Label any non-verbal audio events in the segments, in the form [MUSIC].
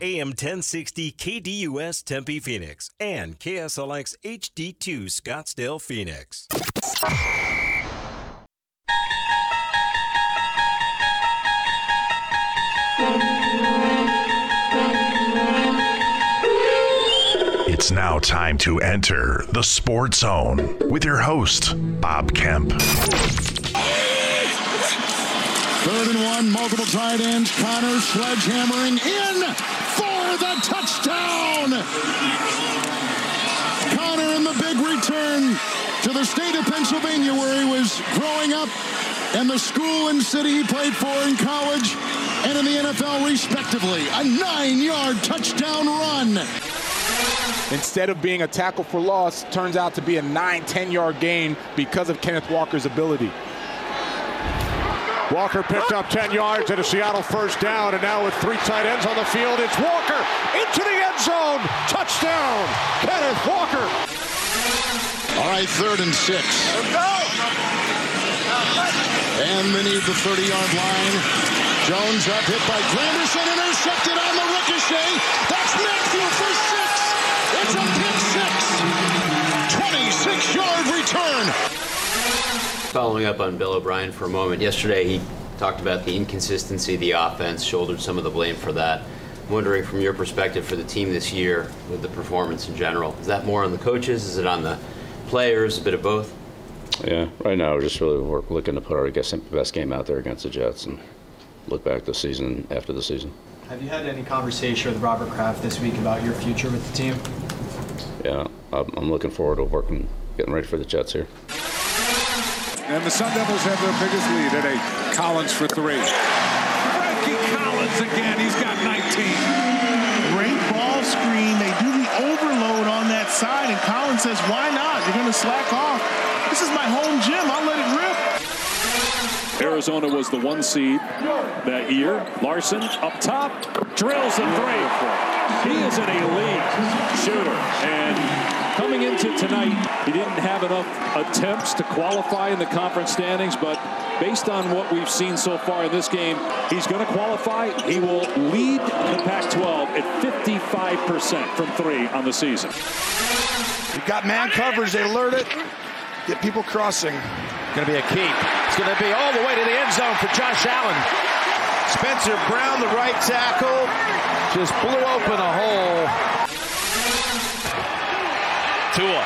AM 1060 KDUS Tempe Phoenix and KSLX HD2 Scottsdale Phoenix. It's now time to enter the Sports Zone with your host, Bob Kemp. Third and one, multiple tight ends. Conner sledgehammering in for the touchdown. Conner in the big return to the state of Pennsylvania where he was growing up and the school and city he played for in college and in the NFL respectively. A nine-yard touchdown run. Instead of being a tackle for loss, turns out to be a 9, 10 yard gain because of Kenneth Walker's ability. Walker picked up 10 yards and a Seattle first down, and now with three tight ends on the field, it's Walker into the end zone. Touchdown, Kenneth Walker. All right, third and six. And they need the 30-yard line, Jones up, hit by Granderson, intercepted on the ricochet. That's Mathieu for six. It's a pick six. 26-yard return. Following up on Bill O'Brien for a moment, yesterday he talked about the inconsistency of the offense, shouldered some of the blame for that. I'm wondering from your perspective for the team this year with the performance in general, is that more on the coaches? Is it on the players? A bit of both? Yeah, right now we're just really work, looking to put our I guess, best game out there against the Jets and look back the season after the season. Have you had any conversation with Robert Kraft this week about your future with the team? Yeah, I'm looking forward to working, getting ready for the Jets here. And the Sun Devils have their biggest lead at eight. Collins for three. Frankie Collins again. He's got 19. Great ball screen. They do the overload on that side, and Collins says, why not? You're going to slack off. This is my home gym. I'll let it rip. Arizona was the one seed that year. Larson up top, drills a three. He is an elite shooter. And Coming into tonight, he didn't have enough attempts to qualify in the conference standings, but based on what we've seen so far in this game, he's going to qualify. He will lead the Pac-12 at 55% from three on the season. You've got man coverage. They alert it. Get people crossing. Going to be a keep. It's going to be all the way to the end zone for Josh Allen. Spencer Brown, the right tackle, just blew open a hole Tua.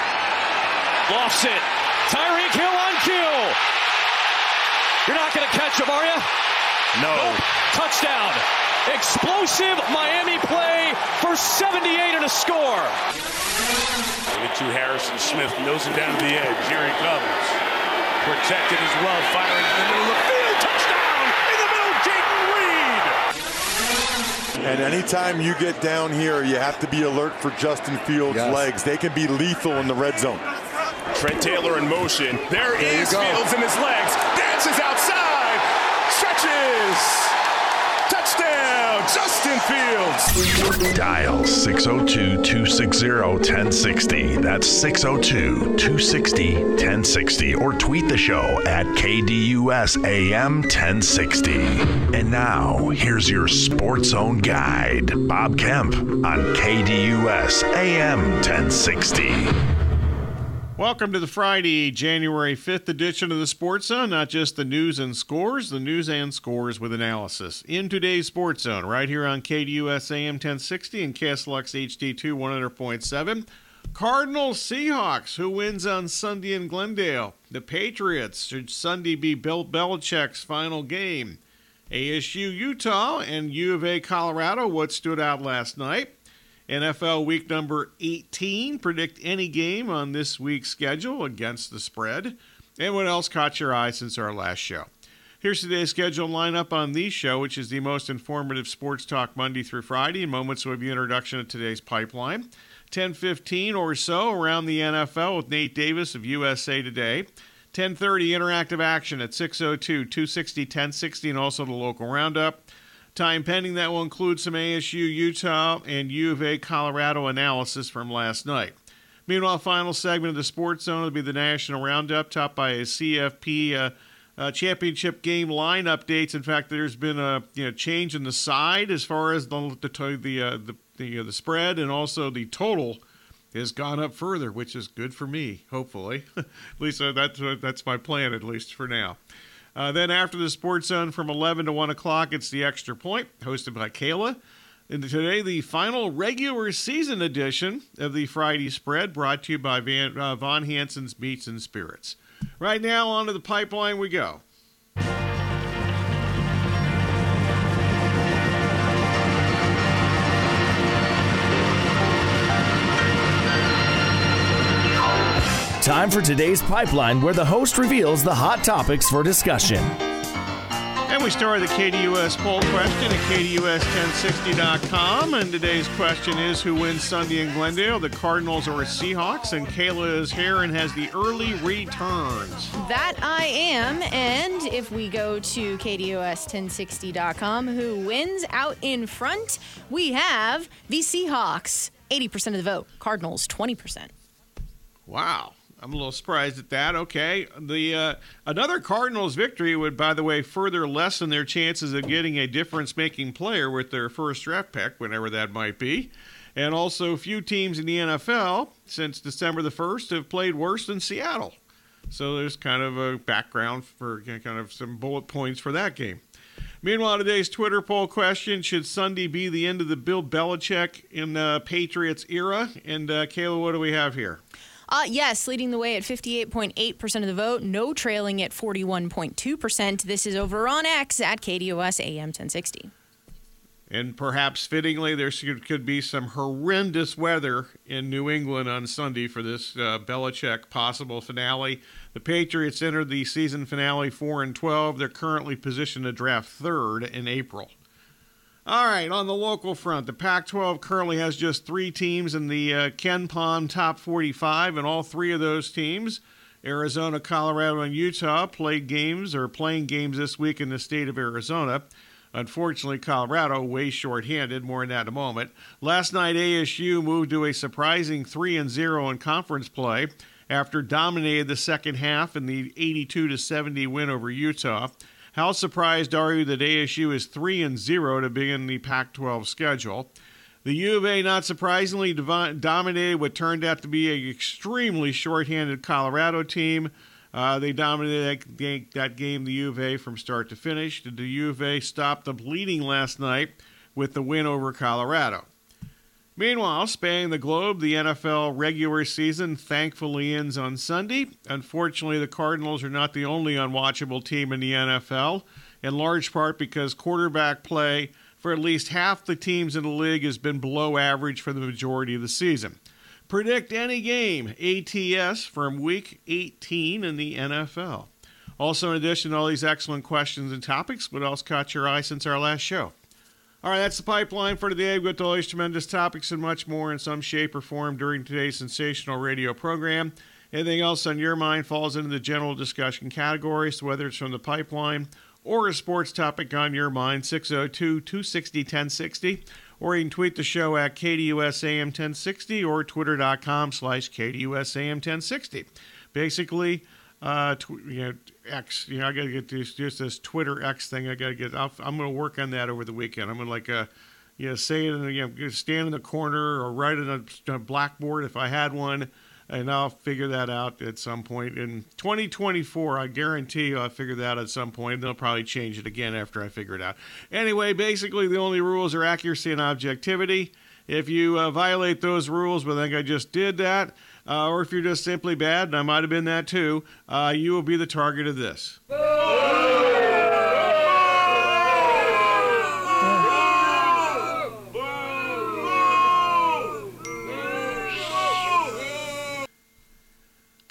Lofts it. Tyreek Hill on cue. You're not going to catch him, are you? No. Nope. Touchdown. Explosive Miami play for 78 and a score. Get to Harrison Smith, nosing down to the edge. Here he comes. Protected as well, firing in the middle of the field. Touchdown in the middle, Jayden and anytime you get down here, you have to be alert for Justin Fields' yes. legs. They can be lethal in the red zone. Trent Taylor in motion. there, there is Fields in his legs. Dances outside. Stretches. Touchdown, Justin Fields. Dial 602 260 1060. That's 602 260 1060. Or tweet the show at KDUS AM 1060. And now, here's your Sports Zone guide, Bob Kemp on KDUS AM 1060. Welcome to the Friday, January 5th edition of the Sports Zone. Not just the news and scores, the news and scores with analysis. In today's Sports Zone, right here on KDUS AM 1060 and KSLX HD2 100.7. Cardinals Seahawks, who wins on Sunday in Glendale? The Patriots, should Sunday be Bill Belichick's final game? ASU Utah and U of A Colorado, what stood out last night? NFL week number 18. Predict any game on this week's schedule against the spread. And what else caught your eye since our last show? Here's today's schedule lineup on the show, which is the most informative sports talk Monday through Friday. In moments, we'll have introduction of today's pipeline. 10:15 or so around the NFL with Nate Davis of USA Today. 10:30 interactive action at 602 260 1060 and also the local roundup. Time pending that will include some ASU Utah and U of A Colorado analysis from last night. Meanwhile, final segment of the Sports Zone will be the National Roundup, topped by a CFP uh, uh, championship game line updates. In fact, there's been a you know change in the side as far as the the the uh, the, the, uh, the spread and also the total has gone up further, which is good for me. Hopefully, [LAUGHS] at least uh, that's uh, that's my plan at least for now. Uh, then after the Sports Zone from 11 to 1 o'clock, it's the Extra Point, hosted by Kayla. And today, the final regular season edition of the Friday Spread, brought to you by Van, uh, Von Hanson's Meats and Spirits. Right now, onto the pipeline we go. Time for today's pipeline, where the host reveals the hot topics for discussion. And we start the KDUS poll question at KDUS1060.com. And today's question is Who wins Sunday in Glendale, the Cardinals or Seahawks? And Kayla is here and has the early returns. That I am. And if we go to KDUS1060.com, who wins out in front? We have the Seahawks, 80% of the vote, Cardinals, 20%. Wow. I'm a little surprised at that. Okay, the uh, another Cardinals victory would, by the way, further lessen their chances of getting a difference-making player with their first draft pick, whenever that might be. And also, few teams in the NFL since December the first have played worse than Seattle. So there's kind of a background for kind of some bullet points for that game. Meanwhile, today's Twitter poll question: Should Sunday be the end of the Bill Belichick in the Patriots era? And uh, Kayla, what do we have here? Uh, yes, leading the way at 58.8% of the vote, no trailing at 41.2%. This is over on X at KDUS AM 1060. And perhaps fittingly, there could be some horrendous weather in New England on Sunday for this uh, Belichick possible finale. The Patriots entered the season finale 4 and 12. They're currently positioned to draft third in April. All right, on the local front, the Pac 12 currently has just three teams in the uh, KenPom Top 45, and all three of those teams, Arizona, Colorado, and Utah, played games or playing games this week in the state of Arizona. Unfortunately, Colorado way short-handed. More on that in a moment. Last night, ASU moved to a surprising 3 and 0 in conference play after dominated the second half in the 82 to 70 win over Utah. How surprised are you that ASU is 3 and 0 to begin the Pac 12 schedule? The U of A, not surprisingly, dominated what turned out to be an extremely shorthanded Colorado team. Uh, they dominated that game, the U of A, from start to finish. The U of A stopped the bleeding last night with the win over Colorado. Meanwhile, spanning the globe, the NFL regular season thankfully ends on Sunday. Unfortunately, the Cardinals are not the only unwatchable team in the NFL, in large part because quarterback play for at least half the teams in the league has been below average for the majority of the season. Predict any game, ATS, from week 18 in the NFL. Also, in addition to all these excellent questions and topics, what else caught your eye since our last show? All right, that's the pipeline for today. We've got all these tremendous topics and much more in some shape or form during today's sensational radio program. Anything else on your mind falls into the general discussion category, so whether it's from the pipeline or a sports topic on your mind, 602 260 1060, or you can tweet the show at KDUSAM 1060 or twitter.com slash KDUSAM 1060. Basically, uh, tw- you know, X. You know, I got to get this just this Twitter X thing. I got to get. i am going to work on that over the weekend. I'm going to like, uh, you know, say it, and you know, stand in the corner or write it on a blackboard if I had one, and I'll figure that out at some point in 2024. I guarantee you I'll figure that out at some point. They'll probably change it again after I figure it out. Anyway, basically the only rules are accuracy and objectivity. If you uh, violate those rules, but I think I just did that uh, or if you're just simply bad, and I might have been that too, uh, you will be the target of this.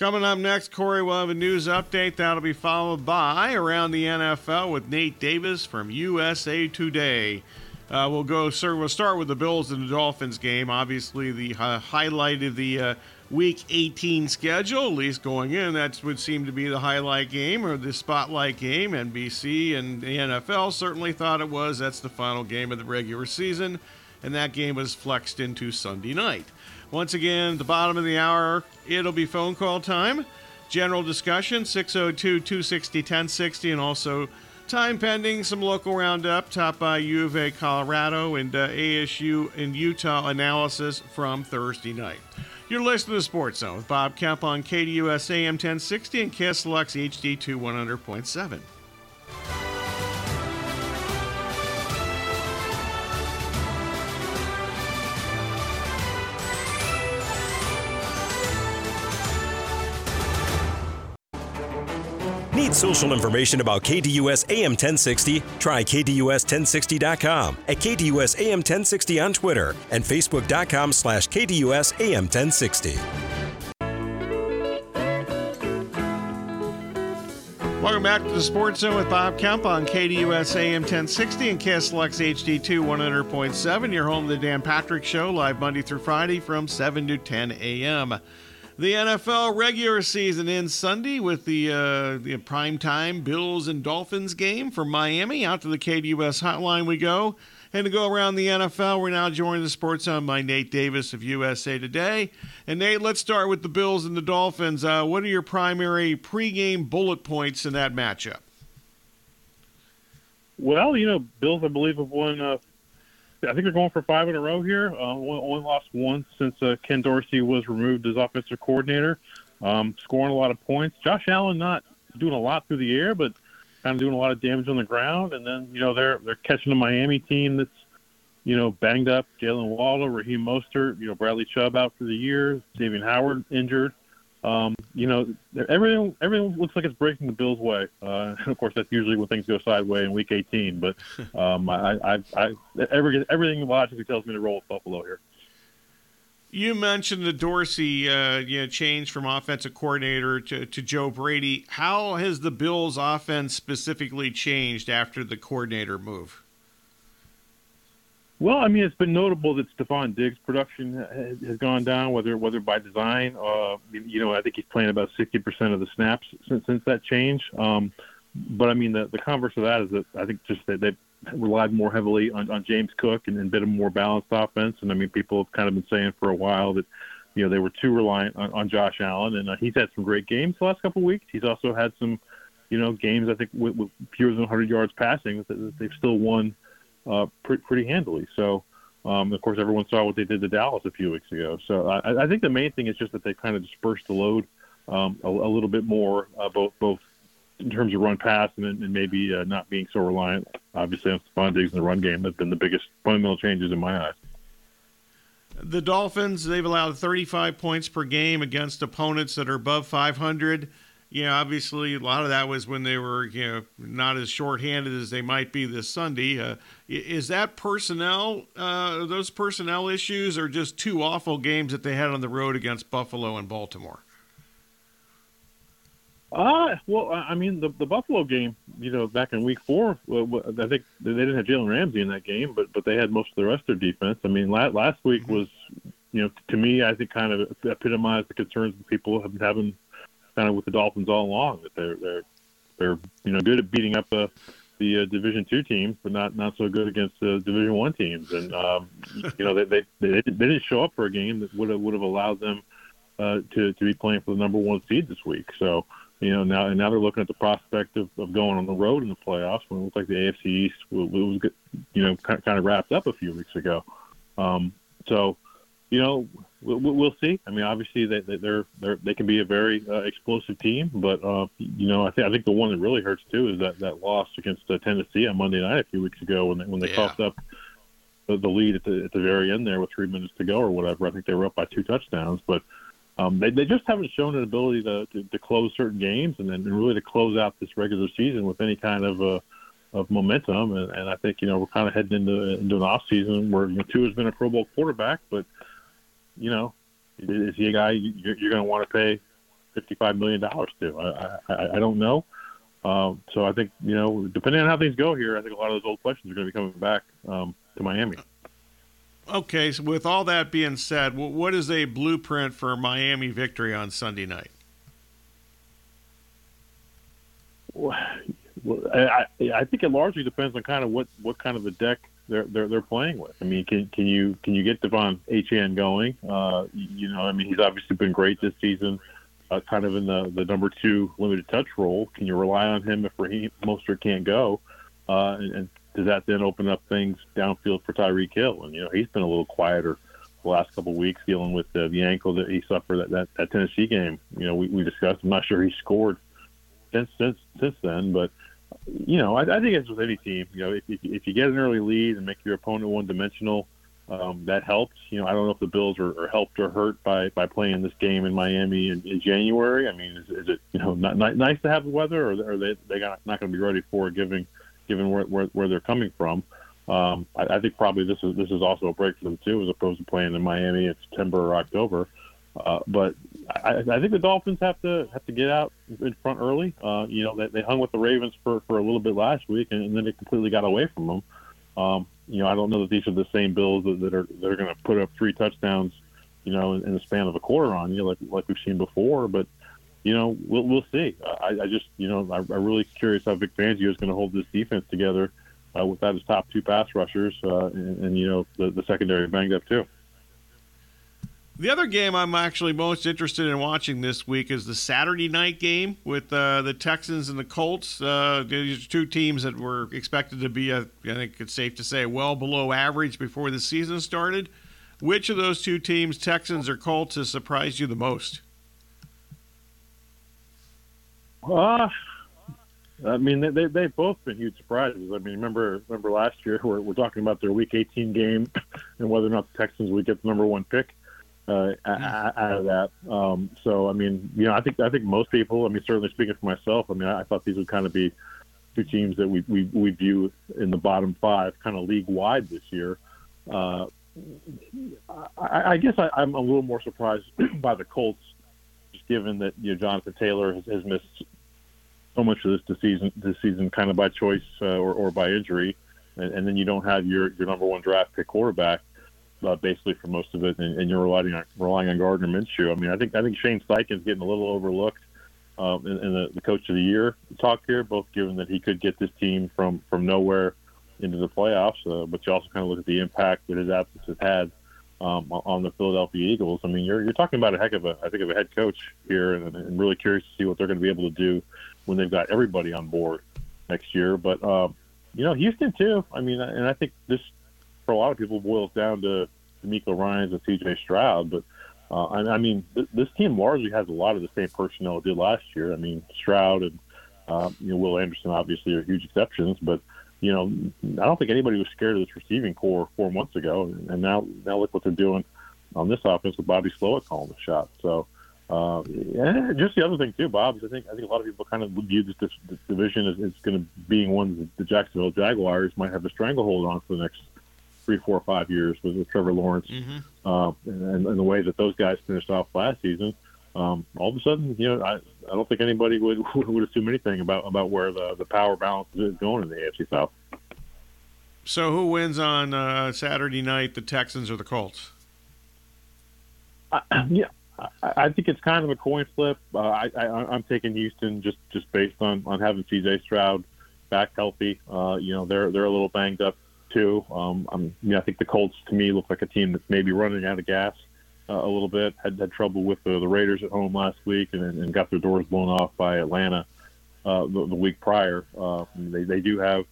Coming up next, Corey will have a news update that'll be followed by Around the NFL with Nate Davis from USA Today. Uh, we'll go, sir. We'll start with the Bills and the Dolphins game. Obviously, the uh, highlight of the uh, Week 18 schedule, at least going in, that would seem to be the highlight game or the spotlight game. NBC and the NFL certainly thought it was. That's the final game of the regular season, and that game was flexed into Sunday night. Once again, the bottom of the hour, it'll be phone call time. General discussion 602 260 1060 and also time pending some local roundup top by U of A Colorado and uh, ASU and Utah analysis from Thursday night. You're listening to Sports Zone with Bob Kemp on KDUS AM 1060 and KSLX HD2 100.7. social information about KDUS AM 1060? Try KDUS1060.com, at KDUS AM 1060 on Twitter, and Facebook.com slash KDUS AM 1060. Welcome back to the Sports Zone with Bob Kemp on KDUS AM 1060 and KSLX HD2 100.7. Your home, to the Dan Patrick Show, live Monday through Friday from 7 to 10 a.m. The NFL regular season ends Sunday with the uh, the primetime Bills and Dolphins game from Miami. Out to the KDUS hotline we go. And to go around the NFL, we're now joined the Sports Zone by Nate Davis of USA Today. And Nate, let's start with the Bills and the Dolphins. Uh, what are your primary pregame bullet points in that matchup? Well, you know, Bills, I believe, have won. Uh, I think they're going for five in a row here. Uh, only lost once since uh, Ken Dorsey was removed as offensive coordinator. Um, scoring a lot of points. Josh Allen not doing a lot through the air, but kind of doing a lot of damage on the ground. And then you know they're they're catching a Miami team that's you know banged up. Jaylen Waddle, Raheem Mostert, you know Bradley Chubb out for the year. Xavier Howard injured. Um, you know everything everything looks like it's breaking the Bills' way. Uh, and [LAUGHS] of course, that's usually when things go sideways in Week 18. But [LAUGHS] um, I, I, I every, everything logically tells me to roll with Buffalo here. You mentioned the Dorsey uh, you know, change from offensive coordinator to, to Joe Brady. How has the Bills' offense specifically changed after the coordinator move? Well, I mean, it's been notable that Stefon Diggs' production has, gone down, whether whether by design. Uh, you know, I think he's playing about 60% of the snaps since, since that change. Um, but I mean, the, the converse of that is that I think just that they've relied more heavily on, on James Cook and, and bit a more balanced offense. And I mean, people have kind of been saying for a while that you know they were too reliant on, on Josh Allen, and uh, he's had some great games the last couple of weeks. He's also had some, you know, games I think with, with fewer than 100 yards passing that they've still won uh, pretty, pretty handily. So, um, of course, everyone saw what they did to Dallas a few weeks ago. So I, I think the main thing is just that they kind of dispersed the load um, a, a, little bit more, uh, both both in terms of run pass and, and maybe uh, not being so reliant, obviously, on Stefon Diggs in the run game. Have been the biggest fundamental changes in my eyes. The Dolphins, they've allowed 35 points per game against opponents that are above 500 you know, obviously a lot of that was when they were, you know, not as shorthanded as they might be this Sunday. Uh, is that personnel, uh, those personnel issues, or just two awful games that they had on the road against Buffalo and Baltimore? Uh, well, I mean, the, the Buffalo game, you know, back in week four, I think they didn't have Jalen Ramsey in that game, but but they had most of the rest of their defense. I mean, last, last week mm-hmm. was, you know, to me, I think kind of epitomized the concerns that people have been having kind of with the Dolphins all along that they're they're they're you know good at beating up the the uh, Division two teams, but not not so good against the Division one teams. And um, you know they, they they they didn't show up for a game that would have would have allowed them uh, to to be playing for the number one seed this week. So you know now and now they're looking at the prospect of, of going on the road in the playoffs when it looked like the AFC East was, was you know kind of wrapped up a few weeks ago. Um, so you know we'll, we'll see. I mean, obviously they, they're they're they can be a very uh, explosive team, but uh, you know, I think I think the one that really hurts too is that that loss against uh, Tennessee on Monday night a few weeks ago when they, when they yeah. coughed up the, the lead at the at the very end there with three minutes to go or whatever. I think they were up by two touchdowns, but. Um, they, they just haven't shown an ability to, to, to close certain games and then really to close out this regular season with any kind of uh, of momentum. And, and I think you know we're kind of heading into into an off season where you know, Tua has been a Pro Bowl quarterback, but you know, is he a guy you're, you're going to want to pay fifty-five million dollars to? I, I, I don't know. Um, so I think you know, depending on how things go here, I think a lot of those old questions are going to be coming back um, to Miami. Okay, so with all that being said, what is a blueprint for Miami victory on Sunday night? Well, I, I think it largely depends on kind of what, what kind of a deck they're they're they're playing with. I mean, can can you can you get De'Von Achane going? Uh, you know, I mean, he's obviously been great this season. uh, kind of in the, the number two limited touch role. Can you rely on him if Raheem Mostert can't go? Uh, and, and does that then open up things downfield for Tyreek Hill? And you know he's been a little quieter the last couple of weeks, dealing with uh, the ankle that he suffered at that, that Tennessee game. You know we, we discussed. I'm not sure he scored since since since then, but you know I, I think it's with any team. You know if, if, if you get an early lead and make your opponent one dimensional, um, that helps. You know I don't know if the Bills are, are helped or hurt by by playing this game in Miami in, in January. I mean, is, is it you know not, not nice to have the weather, or are they they got, not going to be ready for given given where, where, where they're coming from. Um, I, I think probably this is this is also a break for them too, as opposed to playing in Miami in September or October. Uh, but I, I think the Dolphins have to have to get out in front early. Uh, you know, they, they hung with the Ravens for, for a little bit last week, and, and then they completely got away from them. Um, you know, I don't know that these are the same Bills that, that are that are going to put up three touchdowns, you know, in, in the span of a quarter on you, like like we've seen before. But you know, we'll we'll see. I, I just you know I, I'm really curious how Vic Fangio is going to hold this defense together uh, without his top two pass rushers, uh, and, and you know the, the secondary banged up too. The other game I'm actually most interested in watching this week is the Saturday night game with uh, the Texans and the Colts. Uh, these are two teams that were expected to be, uh, I think it's safe to say, well below average before the season started. Which of those two teams, Texans or Colts, has surprised you the most? Uh, I mean, they, they, they've both been huge surprises. I mean, remember remember last year, we're, we're talking about their Week 18 game [LAUGHS] and whether or not the Texans would get the number one pick uh, out of that. Um, so, I mean, you know, I think I think most people, I mean, certainly speaking for myself, I mean, I, I thought these would kind of be two teams that we, we, we view in the bottom five, kind of league wide this year. Uh, I, I guess I, I'm a little more surprised [CLEARS THROAT] by the Colts just given that you know Jonathan Taylor has, has missed so much of this season, this season kind of by choice uh, or, or by injury, and, and then you don't have your your number one draft pick quarterback uh, basically for most of it, and, and you're relying on relying on Gardner Minshew. I mean, I think I think Shane Steichen's getting a little overlooked uh, in, in the, the coach of the year talk here, both given that he could get this team from from nowhere into the playoffs, uh, but you also kind of look at the impact that his absence has had um, on the Philadelphia Eagles. I mean, you're you're talking about a heck of a I think of a head coach here, and, and really curious to see what they're going to be able to do when they've got everybody on board next year. But um, you know, Houston too. I mean, and I think this for a lot of people boils down to DeMeco Ryans and C.J. Stroud, but. Uh, I, I mean, th- this team largely has a lot of the same personnel it did last year. I mean, Stroud and uh, you know Will Anderson obviously are huge exceptions, but you know, I don't think anybody was scared of this receiving core four months ago, and now now look what they're doing on this offense with Bobby Slowik calling the shot. So, uh, yeah, just the other thing too, Bob, is I think I think a lot of people kind of view this, this, this division as, as going to being one that the Jacksonville Jaguars might have a stranglehold on for the next three, four, five years with, with Trevor Lawrence, mm-hmm. uh, and, and the way that those guys finished off last season. Um, all of a sudden, you know, I, I don't think anybody would [LAUGHS] would assume anything about about where the the power balance is going in the AFC South. So, who wins on uh, Saturday night, the Texans or the Colts? I, [CLEARS THROAT] yeah, I, I think it's kind of a coin flip. Uh, I, I, I'm taking Houston just just based on on having C.J. Stroud back healthy. Uh, you know, they're they're a little banged up too. Um, I'm, I think the Colts to me look like a team that's maybe running out of gas uh, a little bit. Had had trouble with the, the Raiders at home last week and, and got their doors blown off by Atlanta uh, the, the week prior. Uh, they they do have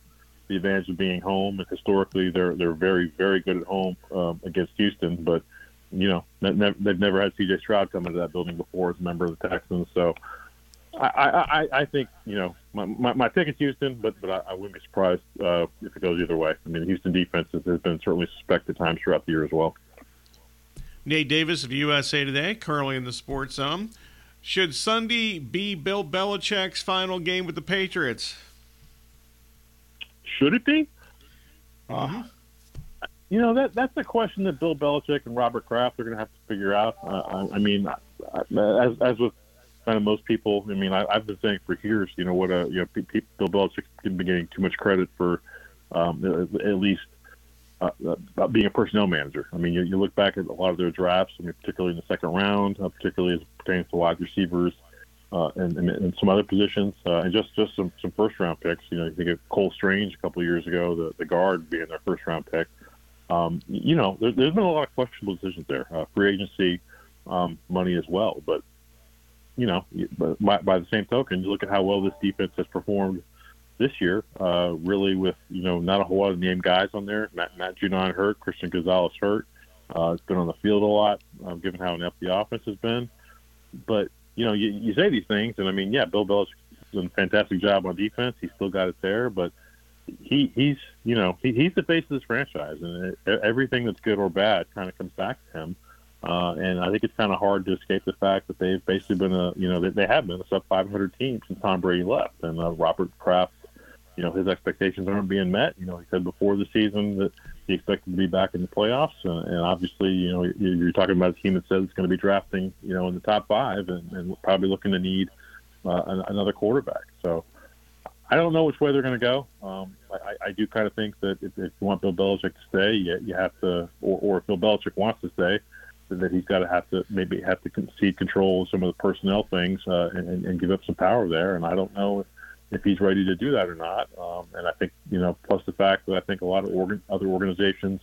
the advantage of being home, and historically they're they're very very good at home um, against Houston. But you know they've never had C.J. Stroud come into that building before as a member of the Texans, so. I, I, I think you know my, my, my pick is Houston, but but I, I wouldn't be surprised uh, if it goes either way. I mean, the Houston defense has, has been certainly suspect at times throughout the year as well. Nate Davis of USA Today, currently in the Sports Zone. Should Sunday be Bill Belichick's final game with the Patriots? Should it be? Uh-huh. You know that that's a question that Bill Belichick and Robert Kraft are going to have to figure out. Uh, I, I mean, as as with kind of most people, I mean, I, I've been saying for years, you know, what a you know, P- P- Bill Belichick been getting too much credit for um, at least uh, uh, being a personnel manager. I mean, you, you look back at a lot of their drafts, I mean, particularly in the second round, uh, particularly as it pertains to wide receivers uh, and, and, and some other positions, uh, and just just some, some first round picks. You know, you think of Cole Strange a couple of years ago, the, the guard being their first round pick. Um, you know, there, there's been a lot of questionable decisions there, uh, free agency, um, money as well. But you know, by, by the same token, you look at how well this defense has performed this year. Uh, really, with you know not a whole lot of name guys on there. Matt Matt Judon hurt, Christian Gonzalez hurt. Uh, it's been on the field a lot, um, given how inept the offense has been. But you know, you, you say these things, and I mean, yeah, Bill Belichick done a fantastic job on defense. He's still got it there, but he he's you know he, he's the face of this franchise, and it, everything that's good or bad kind of comes back to him. And I think it's kind of hard to escape the fact that they've basically been a you know they, they have been a sub 500 team since Tom Brady left, and uh, Robert Kraft, you know his expectations aren't being met. You know he said before the season that he expected to be back in the playoffs, uh, and obviously you know you're talking about a team that says it's going to be drafting you know in the top five, and, and probably looking to need uh, another quarterback. So I don't know which way they're going to go. Um, I, I do kind of think that if, if you want Bill Belichick to stay, you, you have to, or, or if Bill Belichick wants to stay, that he's got to have to maybe have to concede control of some of the personnel things uh, and, and give up some power there. And I don't know if he's ready to do that or not. Um, and I think you know, plus the fact that I think a lot of organ, other organizations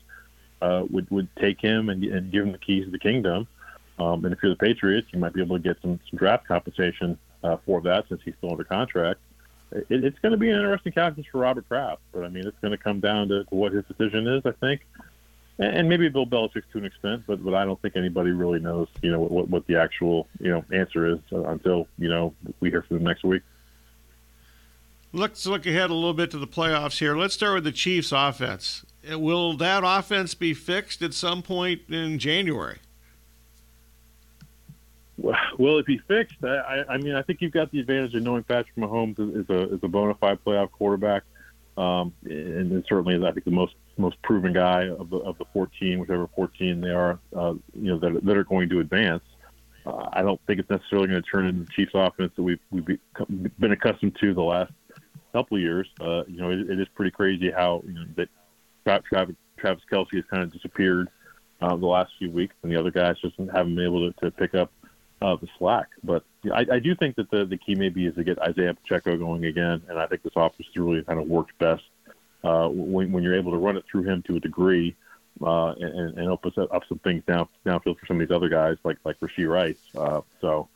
uh, would would take him and, and give him the keys to the kingdom. Um, and if you're the Patriots, you might be able to get some, some draft compensation uh, for that since he's still under contract. It, it's going to be an interesting calculus for Robert Kraft, but I mean, it's going to come down to what his decision is, I think, and, maybe Bill Belichick to an extent, but but I don't think anybody really knows, you know, what what the actual you know answer is until you know we hear from them next week. Let's look ahead a little bit to the playoffs here. Let's start with the Chiefs' offense. Uh, will that offense be fixed at some point in January? Will it be fixed? I, I mean, I think you've got the advantage of knowing Patrick Mahomes is a is a bona fide playoff quarterback, um, and, and certainly I think the most most proven guy of the of the 14, whichever 14 they are, uh, you know, that, that are going to advance. Uh, I don't think it's necessarily going to turn into the Chiefs' offense that we've we've been accustomed to the last couple of years. Uh, you know, it, it is pretty crazy how you know that Travis, Travis Kelce has kind of disappeared uh, the last few weeks, and the other guys just haven't been able to, to pick up uh, the slack. But I, I do think that the, the key maybe is to get Isaiah Pacheco going again, and I think this offense really kind of works best uh, when, when you're able to run it through him to a degree uh, and, and open up some things down downfield for some of these other guys like like Rashee Rice. Uh, so,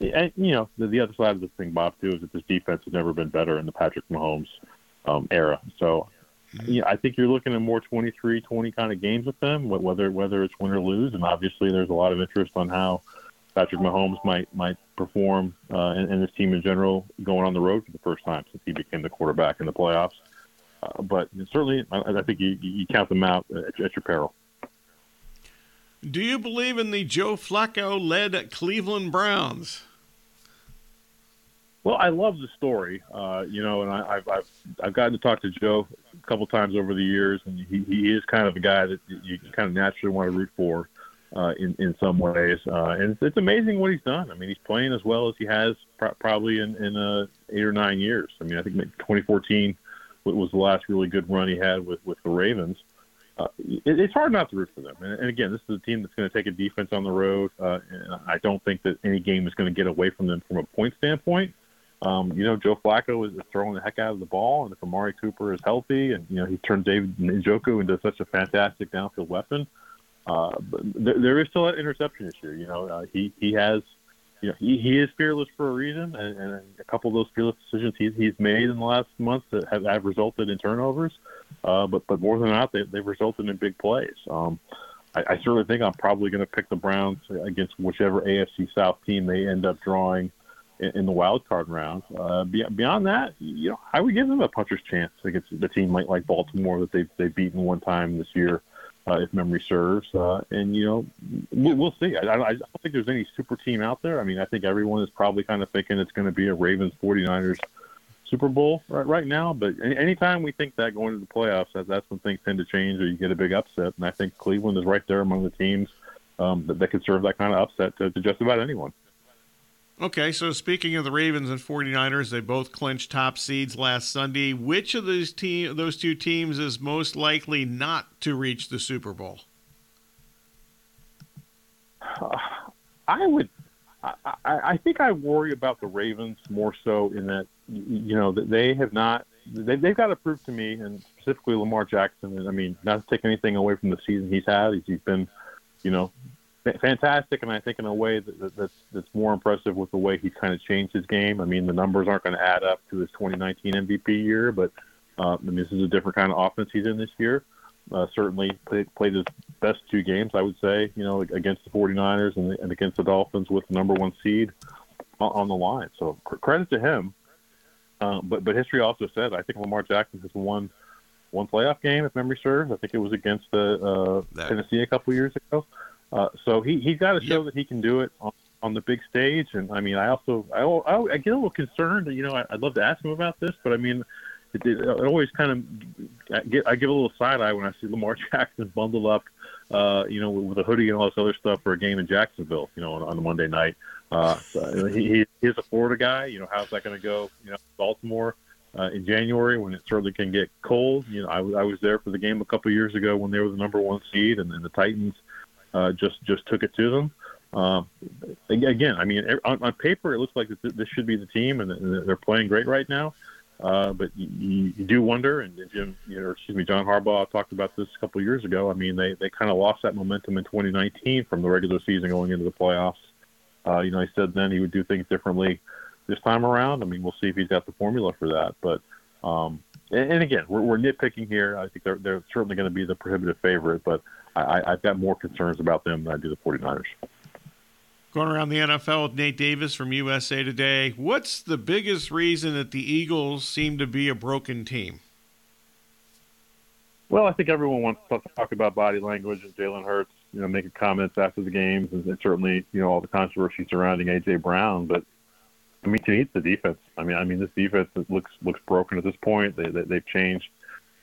and you know, the, the other side of this thing, Bob, too, is that this defense has never been better in the Patrick Mahomes um, era. So, yeah, I think you're looking at more 23-20 kind of games with them, whether whether it's win or lose. And obviously, there's a lot of interest on how Patrick Mahomes might might perform uh, and, and his team in general going on the road for the first time since he became the quarterback in the playoffs. Uh, but certainly, I, I think you, you count them out at, at your peril. Do you believe in the Joe Flacco led Cleveland Browns? Well, I love the story, uh, you know, and I, have I've I've gotten to talk to Joe a couple times over the years, and he, he is kind of a guy that you kind of naturally want to root for uh, in in some ways. Uh, and it's, it's amazing what he's done. I mean, he's playing as well as he has pr- probably in in uh, eight or nine years. I mean, I think 2014 was the last really good run he had with with the Ravens. Uh, it, it's hard not to root for them. And, and again, this is a team that's going to take a defense on the road. Uh, and I don't think that any game is going to get away from them from a point standpoint. Um, you know, Joe Flacco is throwing the heck out of the ball, and if Amari Cooper is healthy, and you know he turned David Njoku into such a fantastic downfield weapon, uh, but there, is still an interception issue. You know, uh, he he has, you know, he, he is fearless for a reason, and, and a couple of those fearless decisions he's he's made in the last month have, have resulted in turnovers. Uh, but but more than that, they, they've resulted in big plays. Um, I, I certainly think I'm probably going to pick the Browns against whichever AFC South team they end up drawing in, in the wild card round. Uh, beyond that, you know, I would give them a puncher's chance against the team like like Baltimore that they've they've beaten one time this year uh, if memory serves. Uh, and you know, we'll, we'll see. I, I, don't think there's any super team out there. I mean, I think everyone is probably kind of thinking it's going to be a Ravens 49ers Super Bowl right right now. But any, anytime we think that going into the playoffs, that, that's when things tend to change or you get a big upset. And I think Cleveland is right there among the teams um, that, that could serve that kind of upset to, to just about anyone. Okay, so speaking of the Ravens and 49ers, they both clinched top seeds last Sunday. Which of those team those two teams is most likely not to reach the Super Bowl? Uh, I would I, I think I worry about the Ravens more so in that you know that they have not they, they've got to prove to me and specifically Lamar Jackson and I mean not to take anything away from the season he's had he's, he's been you know fantastic, and I think in a way that, that, that's that's more impressive with the way he kind of changed his game. I mean, the numbers aren't going to add up to his 2019 MVP year, but uh, I mean, this is a different kind of offense he's in this year. Uh, certainly played, played his best two games, I would say, you know, against the 49ers and, and against the Dolphins with the number one seed on, on the line. So credit to him. Uh, but but history also says I think Lamar Jackson has won one playoff game, if memory serves. I think it was against the uh, Tennessee a couple years ago. Uh, so he he's got to show yep. that he can do it on, on the big stage. And I mean, I also I, I, I get a little concerned. You know, I, I'd love to ask him about this, but I mean, it, it, it always kind of I get I give a little side eye when I see Lamar [LAUGHS] Jackson bundled up, uh, you know, with a hoodie and all this other stuff for a game in Jacksonville, you know, on, on a Monday night. Uh, so he, he's a Florida guy. You know, how's that going to go? You know, Baltimore uh, in January when it certainly can get cold. You know, I, I was there for the game a couple of years ago when they were the number one seed, and then the Titans uh, just just took it to them. Um, again, I mean, on, on paper it looks like this should be the team, and they're playing great right now. Uh, but you, you do wonder, and Jim, you know, excuse me, John Harbaugh talked about this a couple of years ago. I mean, they they kind of lost that momentum in 2019 from the regular season going into the playoffs. Uh, you know, he said then he would do things differently this time around. I mean, we'll see if he's got the formula for that. But um, and, and again, we're, we're nitpicking here. I think they're they're certainly going to be the prohibitive favorite, but I, I've got more concerns about them than I do the 49ers. Going around the NFL with Nate Davis from USA Today. What's the biggest reason that the Eagles seem to be a broken team? Well, I think everyone wants to talk about body language and Jalen Hurts, you know, making comments after the games, and certainly, you know, all the controversy surrounding AJ Brown. But I mean, to me, it's the defense. I mean, I mean, this defense looks looks broken at this point. They, they they've changed.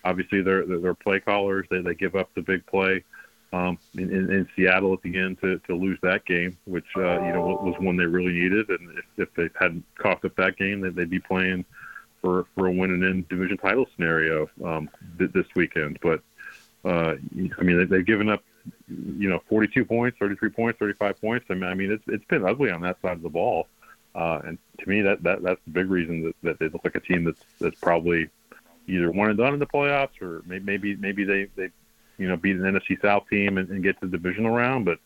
Obviously, they're they're play callers. They they give up the big play um, in, in, Seattle at the end to, to lose that game, which uh, you know was one they really needed. And if, if they hadn't coughed up that game, then they'd be playing for for a win and in division title scenario um, this weekend. But uh, I mean, they've given up you know 42 points, 33 points, 35 points. I mean, I mean it's it's been ugly on that side of the ball. Uh, and to me, that, that that's the big reason that, that they look like a team that's that's probably either one and done in the playoffs, or maybe maybe they they you know, beat an NFC South team and, and get to the divisional round. But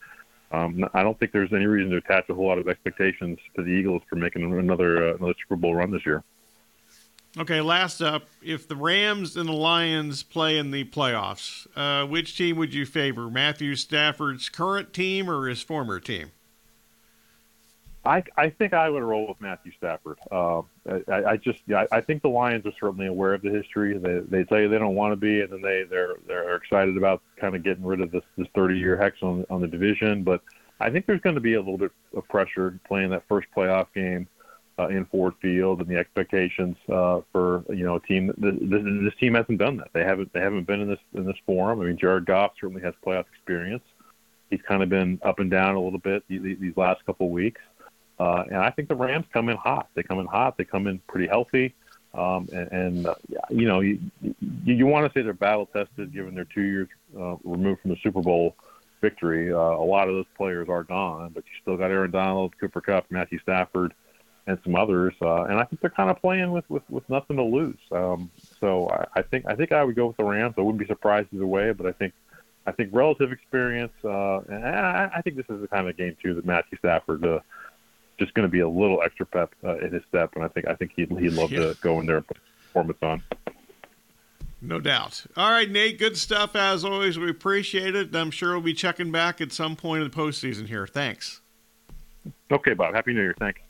um, I don't think there's any reason to attach a whole lot of expectations to the Eagles for making another uh, another Super Bowl run this year. Okay, last up, if the Rams and the Lions play in the playoffs, uh, which team would you favor? Matthew Stafford's current team or his former team? I, I think I would roll with Matthew Stafford. Uh, I, I just I, I think the Lions are certainly aware of the history. They they tell you they don't want to be, and then they they're they're excited about kind of getting rid of this this 30 year hex on on the division. But I think there's going to be a little bit of pressure playing that first playoff game uh, in Ford Field, and the expectations uh, for you know a team. This, this team hasn't done that. They haven't they haven't been in this in this forum. I mean, Jared Goff certainly has playoff experience. He's kind of been up and down a little bit these, these last couple of weeks. Uh, and I think the Rams come in hot. They come in hot. They come in pretty healthy. Um, and, and uh, you know, you, you, you want to say they're battle tested given they're two years uh, removed from the Super Bowl victory. Uh, a lot of those players are gone, but you still got Aaron Donald, Cooper Kupp, Matthew Stafford, and some others. Uh, and I think they're kind of playing with, with, with nothing to lose. Um, so I, I think I think I would go with the Rams. I wouldn't be surprised either way, but I think I think relative experience, uh, and I, I think this is the kind of game too that Matthew Stafford. Uh, just going to be a little extra pep uh, in his step, and I think I think he'd he'd love yeah. to go in there and put performance on. No doubt. All right, Nate. Good stuff as always. We appreciate it. And I'm sure we'll be checking back at some point in the postseason here. Thanks. Okay, Bob. Happy New Year. Thanks.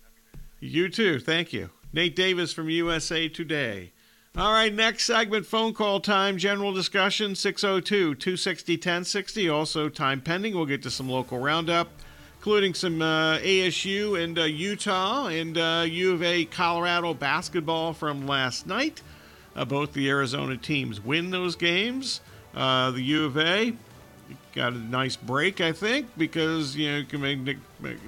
You You too. Thank you. Nate Davis from USA Today. All right, next segment phone call time, general discussion 602 260 1060. Also, time pending. We'll get to some local roundup including some uh, ASU and uh, Utah and uh, U of A Colorado basketball from last night. Uh, both the Arizona teams win those games. Uh, the U of A got a nice break, I think, because you know can make,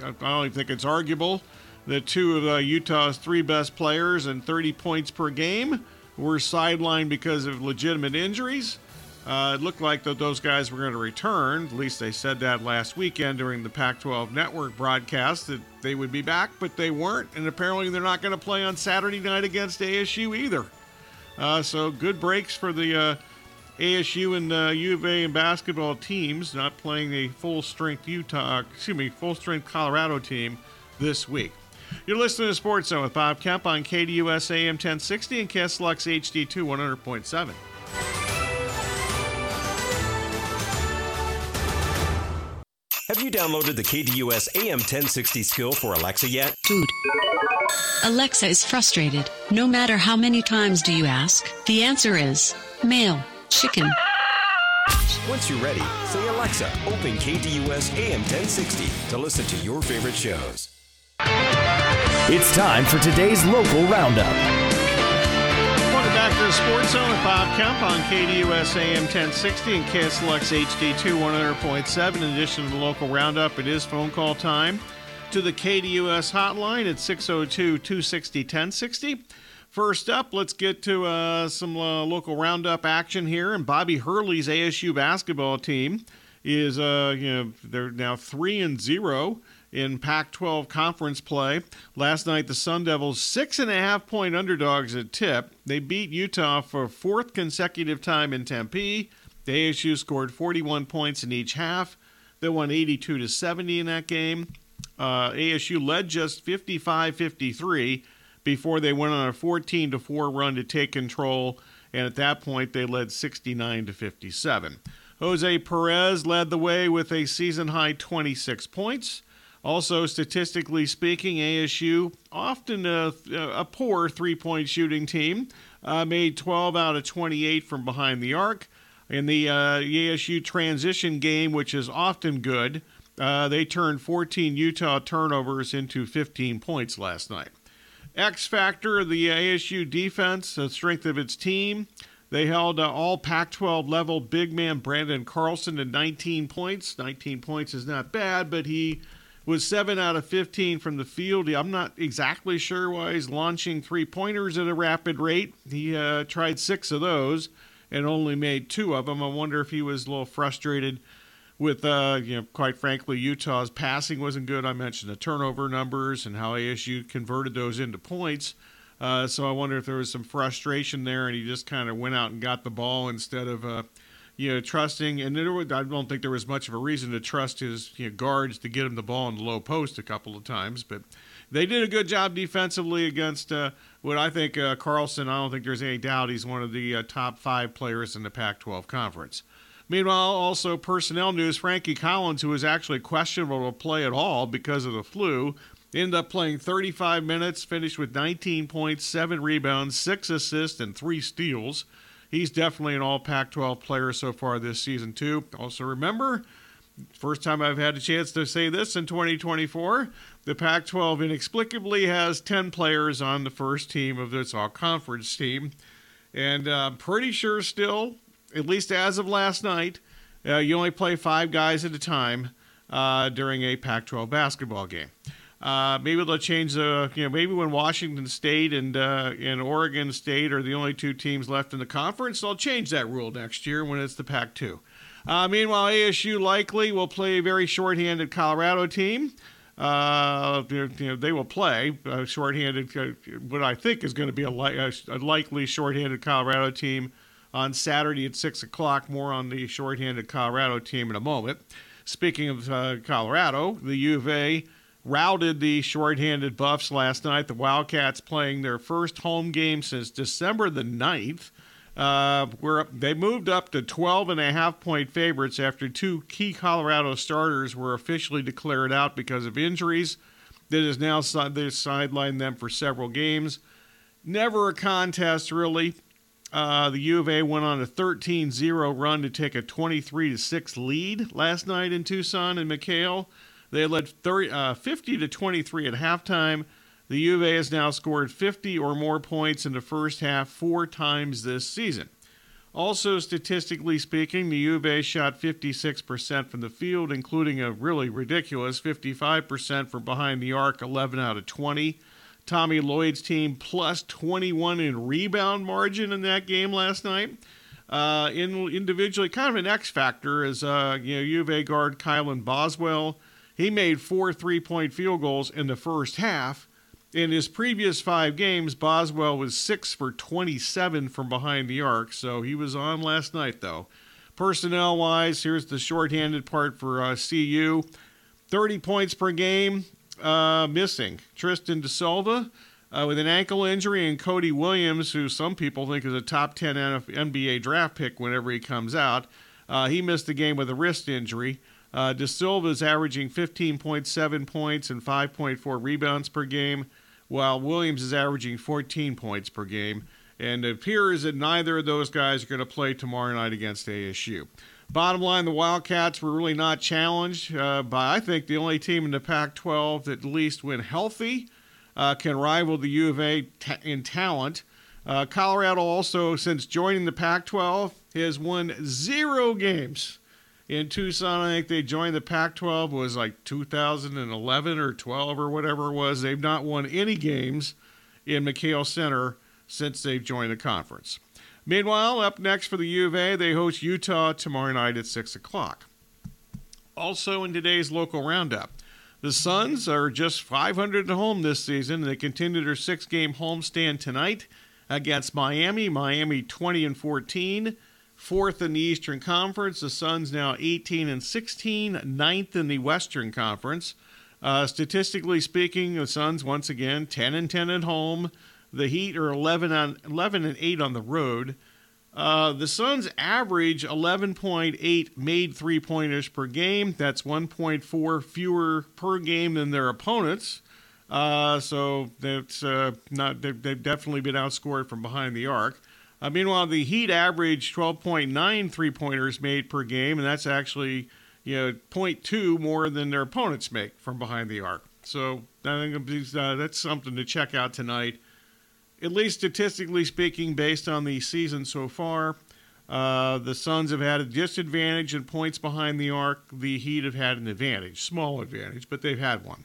I don't think it's arguable that two of uh, Utah's three best players and 30 points per game were sidelined because of legitimate injuries. Uh, it looked like that those guys were going to return. At least they said that last weekend during the Pac 12 network broadcast that they would be back, but they weren't. And apparently they're not going to play on Saturday night against ASU either. Uh, so good breaks for the uh, ASU and uh, U of A and basketball teams not playing a full strength Utah, excuse me, full strength Colorado team this week. You're listening to Sports Zone with Bob Kemp on KDUS AM 1060 and KSLX HD2 100.7. Have you downloaded the KDUS AM 1060 skill for Alexa yet? Food. Alexa is frustrated. No matter how many times do you ask, the answer is mail, chicken. Once you're ready, say Alexa, open KDUS AM 1060 to listen to your favorite shows. It's time for today's local roundup. The Sports Zone with Bob Kemp on KDUS AM 1060 and KSLX HD2 100.7. In addition to the local roundup, it is phone call time to the KDUS hotline at 602 260 1060. First up, let's get to uh, some uh, local roundup action here. And Bobby Hurley's ASU basketball team is, uh, you know, they're now three and zero in Pac 12 conference play. Last night, the Sun Devils, six and a half point underdogs at tip. They beat Utah for fourth consecutive time in Tempe. The ASU scored 41 points in each half. They won 82 to 70 in that game. Uh, ASU led just 55 53 before they went on a 14 to 4 run to take control, and at that point, they led 69 to 57. Jose Perez led the way with a season high 26 points. Also, statistically speaking, ASU, often a, a poor three point shooting team, uh, made 12 out of 28 from behind the arc. In the uh, ASU transition game, which is often good, uh, they turned 14 Utah turnovers into 15 points last night. X factor of the ASU defense, the strength of its team. They held uh, all Pac 12 level big man Branden Carlson to 19 points. 19 points is not bad, but he was 7 out of 15 from the field. I'm not exactly sure why he's launching three pointers at a rapid rate. He uh, tried six of those and only made two of them. I wonder if he was a little frustrated with, uh, you know, quite frankly, Utah's passing wasn't good. I mentioned the turnover numbers and how ASU converted those into points. Uh, so I wonder if there was some frustration there, and he just kind of went out and got the ball instead of, uh, you know, trusting. And there, I don't think there was much of a reason to trust his you know, guards to get him the ball in the low post a couple of times. But they did a good job defensively against uh, what I think uh, Carlson. I don't think there's any doubt he's one of the uh, top five players in the Pac-12 conference. Meanwhile, also personnel news: Frankie Collins, who was actually questionable to play at all because of the flu, ended up playing 35 minutes, finished with 19 points, seven rebounds, six assists, and three steals. He's definitely an All Pac-12 player so far this season too. Also, remember, first time I've had a chance to say this in 2024, the Pac-12 inexplicably has 10 players on the first team of this all-conference team, and I'm uh, pretty sure still at least as of last night, uh, you only play five guys at a time uh, during a Pac 12 basketball game. Uh, maybe they'll change the, you know, maybe when Washington State and uh, and Oregon State are the only two teams left in the conference, they'll change that rule next year when it's the Pac 2. Uh, meanwhile, ASU likely will play a very shorthanded Colorado team. Uh, you know, they will play a shorthanded, uh, what I think is going to be a, li- a likely shorthanded Colorado team on Saturday at 6 o'clock. More on the shorthanded Colorado team in a moment. Speaking of uh, Colorado, the U of A routed the shorthanded Buffs last night. The Wildcats playing their first home game since December the 9th. Uh, where they moved up to 12 and a half point favorites after two key Colorado starters were officially declared out because of injuries. That has now sidelined them for several games. Never a contest, really. Uh, the U of A went on a 13 0 run to take a 23 6 lead last night in Tucson and McKale. They led 30, uh, 50 to 23 at halftime. The U of A has now scored 50 or more points in the first half four times this season. Also, statistically speaking, the U of A shot 56% from the field, including a really ridiculous 55% from behind the arc, 11 out of 20. Tommy Lloyd's team plus 21 in rebound margin in that game last night. Uh, in individually, kind of an X factor is uh, you know U of A guard Kylan Boswell. He made four three-point field goals in the first half, In his previous five games, Boswell was six for 27 from behind the arc, so he was on last night, though. Personnel wise, here's the shorthanded part for uh, CU 30 points per game, uh, missing. Tristan da Silva uh, with an ankle injury, and Cody Williams, who some people think is a top 10 NBA draft pick whenever he comes out. Uh, he missed the game with a wrist injury. Uh, da Silva is averaging 15.7 points and 5.4 rebounds per game while Williams is averaging 14 points per game. And it appears that neither of those guys are going to play tomorrow night against ASU. Bottom line, the Wildcats were really not challenged uh, by, I think, the only team in the Pac 12 that at least, when healthy, uh, can rival the U of A t- in talent. Uh, Colorado also, since joining the Pac 12, has won zero games in Tucson. I think they joined the Pac 12 was like 2011 or 12 or whatever it was. They've not won any games in McKale Center since they've joined the conference. Meanwhile, up next for the U of A, they host Utah tomorrow night at 6 o'clock. Also, in today's local roundup, the Suns are just 500 at home this season. They continue their six game homestand tonight against Miami. Miami 20 and 14 fourth in the Eastern Conference. The Suns now 18 and 16, ninth in the Western Conference. Uh, statistically speaking, the Suns once again 10 and 10 at home. The Heat are 11 on 11 and 8 on the road. Uh, the Suns average 11.8 made three pointers per game. That's 1.4 fewer per game than their opponents. Uh, so that's uh, not they've, they've definitely been outscored from behind the arc. Uh, meanwhile, the Heat average 12.9 three pointers made per game, and that's actually you know 0.2 more than their opponents make from behind the arc. So I think uh, that's something to check out tonight. At least statistically speaking, based on the season so far, uh, the Suns have had a disadvantage in points behind the arc. The Heat have had an advantage, small advantage, but they've had one.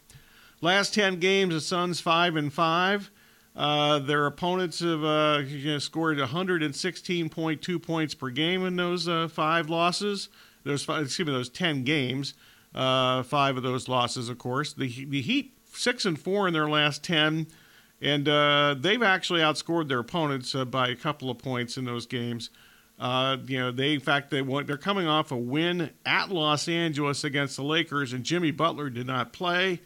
Last 10 games, the Suns 5 and 5. Uh, their opponents have uh, scored 116.2 points per game in those uh, five losses. Those five, excuse me, those 10 games. Uh, five of those losses, of course. The the Heat six and four in their last 10, and uh, they've actually outscored their opponents by a couple of points in those games. you know, they in fact they won, they're coming off a win at Los Angeles against the Lakers, and Jimmy Butler did not play.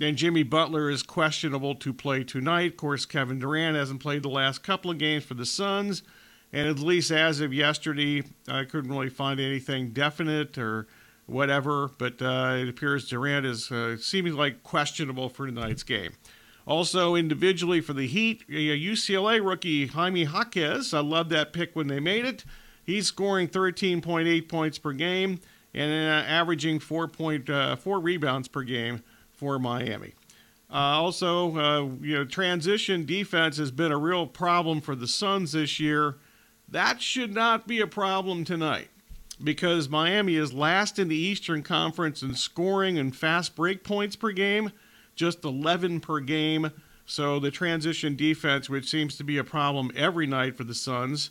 And Jimmy Butler is questionable to play tonight. Of course, Kevin Durant hasn't played the last couple of games for the Suns. And at least as of yesterday, I couldn't really find anything definite or whatever. But uh, it appears Durant is uh, seeming like questionable for tonight's game. Also, individually for the Heat, UCLA rookie Jaime Jaquez. I love that pick when they made it. He's scoring 13.8 points per game and uh, averaging 4.4 uh, rebounds per game for Miami. Uh, also, uh, you know, transition defense has been a real problem for the Suns this year. That should not be a problem tonight because Miami is last in the Eastern Conference in scoring and fast break points per game, just 11 per game. So the transition defense, which seems to be a problem every night for the Suns,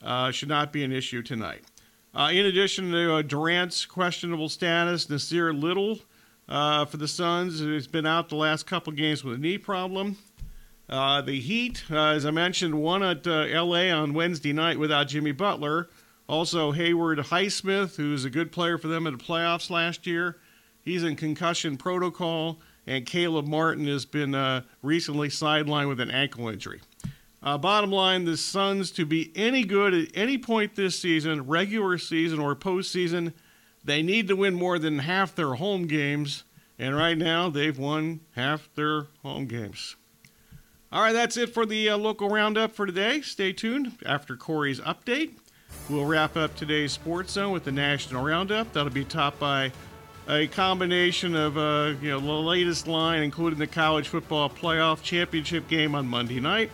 uh, should not be an issue tonight. Uh, in addition to uh, Durant's questionable status, Nassir Little uh, for the Suns. He's been out the last couple games with a knee problem. Uh, the Heat, uh, as I mentioned, won at uh, L.A. on Wednesday night without Jimmy Butler. Also, Haywood Highsmith, who's a good player for them in the playoffs last year, he's in concussion protocol. And Caleb Martin has been uh, recently sidelined with an ankle injury. Uh, bottom line, the Suns to be any good at any point this season, regular season or postseason, they need to win more than half their home games, and right now they've won half their home games. All right, that's it for the uh, local roundup for today. Stay tuned after Corey's update. We'll wrap up today's Sports Zone with the national roundup. That'll be topped by a combination of uh, you know the latest line, including the college football playoff championship game on Monday night,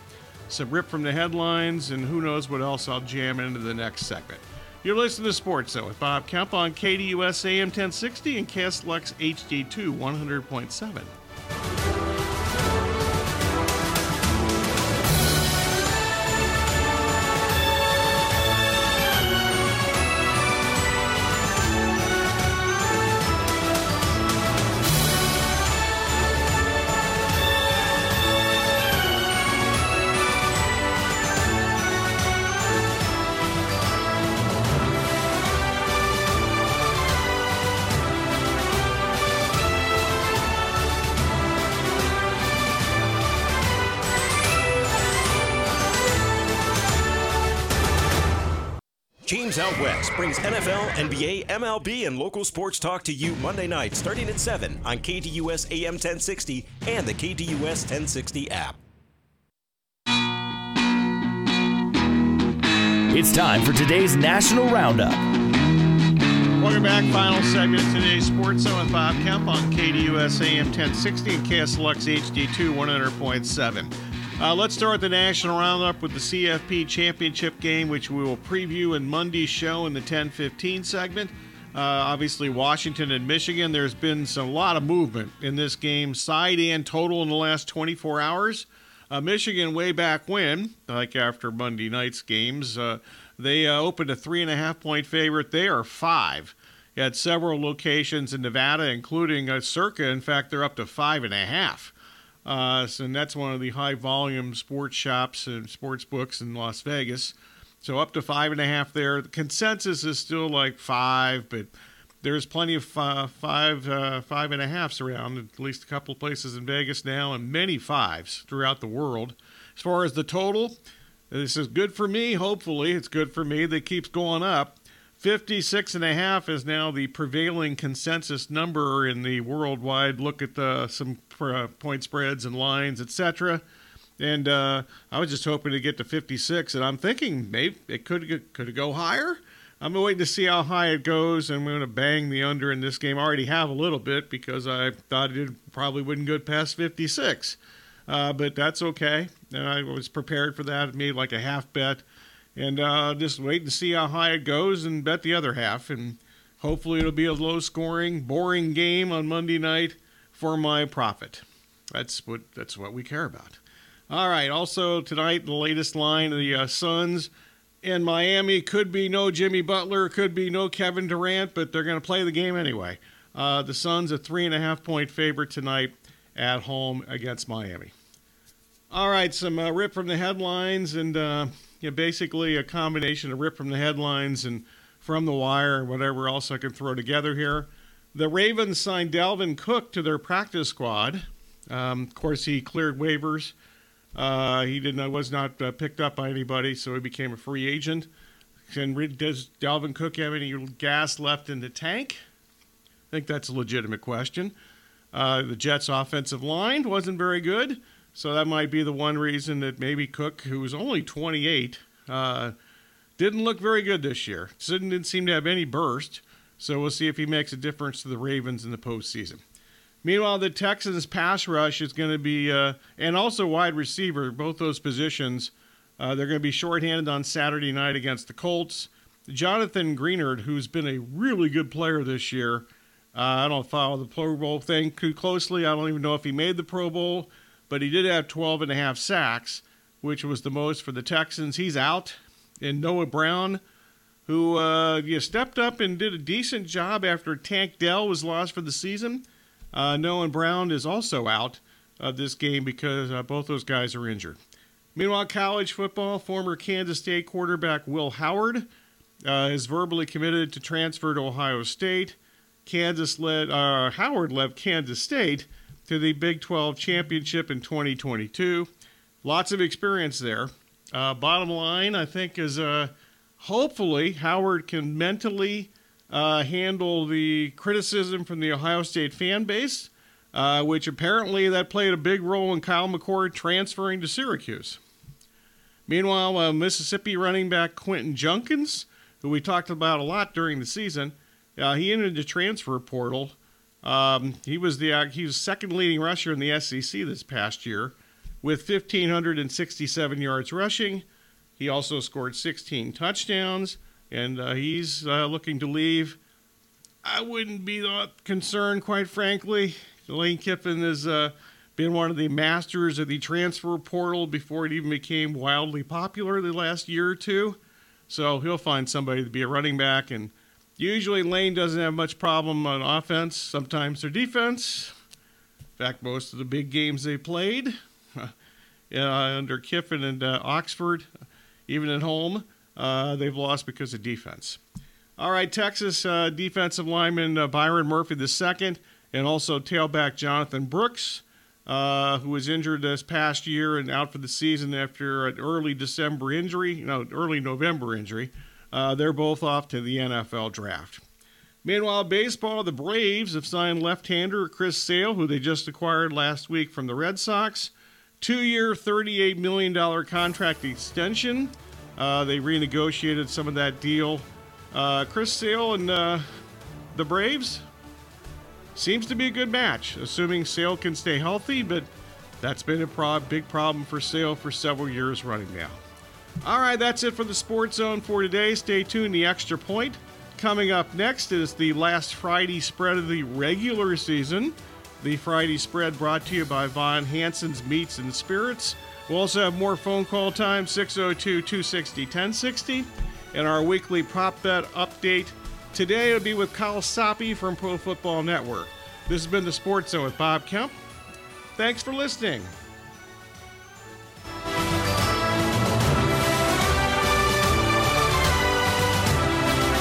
some rip from the headlines, and who knows what else I'll jam into the next segment. You're listening to Sports Zone with Bob Kemp on KDUS AM 1060 and KSLX HD2 100.7. brings NFL, NBA, MLB, and local sports talk to you Monday night starting at 7 on KDUS AM 1060 and the KDUS 1060 app. It's time for today's National Roundup. Welcome back. Final segment of today's Sports Zone with Bob Kemp on KDUS AM 1060 and KSLX HD2 100.7. Uh, let's start the national roundup with the CFP championship game, which we will preview in Monday's show in the 10:15 segment. Uh, obviously, Washington and Michigan. There's been some, a lot of movement in this game, side and total, in the last 24 hours. Uh, Michigan, way back when, like after Monday night's games, uh, they uh, opened a three and a half point favorite. They are five at several locations in Nevada, including a Circa. In fact, they're up to five and a half. Uh, so, and that's one of the high volume sports shops and sports books in Las Vegas. So up to five and a half there. The consensus is still like five, but there's plenty of five, five, uh, five and a halfs around, at least a couple places in Vegas now, and many fives throughout the world. As far as the total, this is good for me. Hopefully, it's good for me. That keeps going up. 56 and a half is now the prevailing consensus number in the worldwide look at the, some uh, point spreads and lines, etc. And uh, I was just hoping to get to 56, and I'm thinking maybe it could could it go higher. I'm waiting to see how high it goes, and I'm going to bang the under in this game. I already have a little bit because I thought it probably wouldn't go past 56, uh, but that's okay. And I was prepared for that. I made like a half bet and uh, just wait and see how high it goes and bet the other half. And hopefully it'll be a low scoring, boring game on Monday night for my profit. That's what that's what we care about. All right. Also tonight, the latest line: of the uh, Suns in Miami could be no Jimmy Butler, could be no Kevin Durant, but they're going to play the game anyway. Uh, the Suns a three and a half point favorite tonight at home against Miami. All right, some uh, rip from the headlines and uh, you know, basically a combination of rip from the headlines and from the wire and whatever else I can throw together here. The Ravens signed Dalvin Cook to their practice squad. Um, of course, he cleared waivers. Uh, he didn't was not uh, picked up by anybody, so he became a free agent. And does Dalvin Cook have any gas left in the tank? I think that's a legitimate question. Uh, the Jets' offensive line wasn't very good. So that might be the one reason that maybe Cook, who was only 28, uh, didn't look very good this year. Didn't seem to have any burst. So we'll see if he makes a difference to the Ravens in the postseason. Meanwhile, the Texans' pass rush is going to be, uh, and also wide receiver, both those positions, uh, they're going to be shorthanded on Saturday night against the Colts. Jonathan Greenard, who's been a really good player this year, uh, I don't follow the Pro Bowl thing too closely. I don't even know if he made the Pro Bowl but he did have 12 and a half sacks, which was the most for the Texans. He's out. And Noah Brown, who uh, you stepped up and did a decent job after Tank Dell was lost for the season. Uh, Noah Brown is also out of this game because uh, both those guys are injured. Meanwhile, college football, former Kansas State quarterback Will Howard uh, is verbally committed to transfer to Ohio State. Kansas led uh, Howard left Kansas State to the Big 12 championship in 2022. Lots of experience there. Uh, bottom line, I think, is uh, hopefully Howard can mentally uh, handle the criticism from the Ohio State fan base, uh, which apparently that played a big role in Kyle McCord transferring to Syracuse. Meanwhile, uh, Mississippi running back Quinshon Judkins, who we talked about a lot during the season, uh, he entered the transfer portal um, he was the uh, he was second leading rusher in the SEC this past year, with 1,567 yards rushing. He also scored 16 touchdowns, and uh, he's uh, looking to leave. I wouldn't be that concerned, quite frankly. Lane Kiffin has uh, been one of the masters of the transfer portal before it even became wildly popular the last year or two. So he'll find somebody to be a running back and Usually, Lane doesn't have much problem on offense. Sometimes their defense. In fact, most of the big games they played [LAUGHS] uh, under Kiffin and uh, Oxford, even at home, uh, they've lost because of defense. All right, Texas uh, defensive lineman uh, Byron Murphy II, and also tailback Jonathan Brooks, uh, who was injured this past year and out for the season after an early December injury, no, early November injury Uh, they're both off to the NFL draft. Meanwhile, baseball, the Braves have signed left hander Chris Sale, who they just acquired last week from the Red Sox. Two year, $38 million contract extension. Uh, they renegotiated some of that deal. Uh, Chris Sale and uh, the Braves seems to be a good match, assuming Sale can stay healthy, but that's been a pro- big problem for Sale for several years running now. All right, that's it for the Sports Zone for today. Stay tuned. The Extra Point coming up next is the last Friday spread of the regular season. The Friday spread brought to you by Von Hanson's Meats and Spirits. We'll also have more phone call time 602 260 1060 and our weekly prop bet update. Today it'll be with Kyle Soppe from Pro Football Network. This has been the Sports Zone with Bob Kemp. Thanks for listening.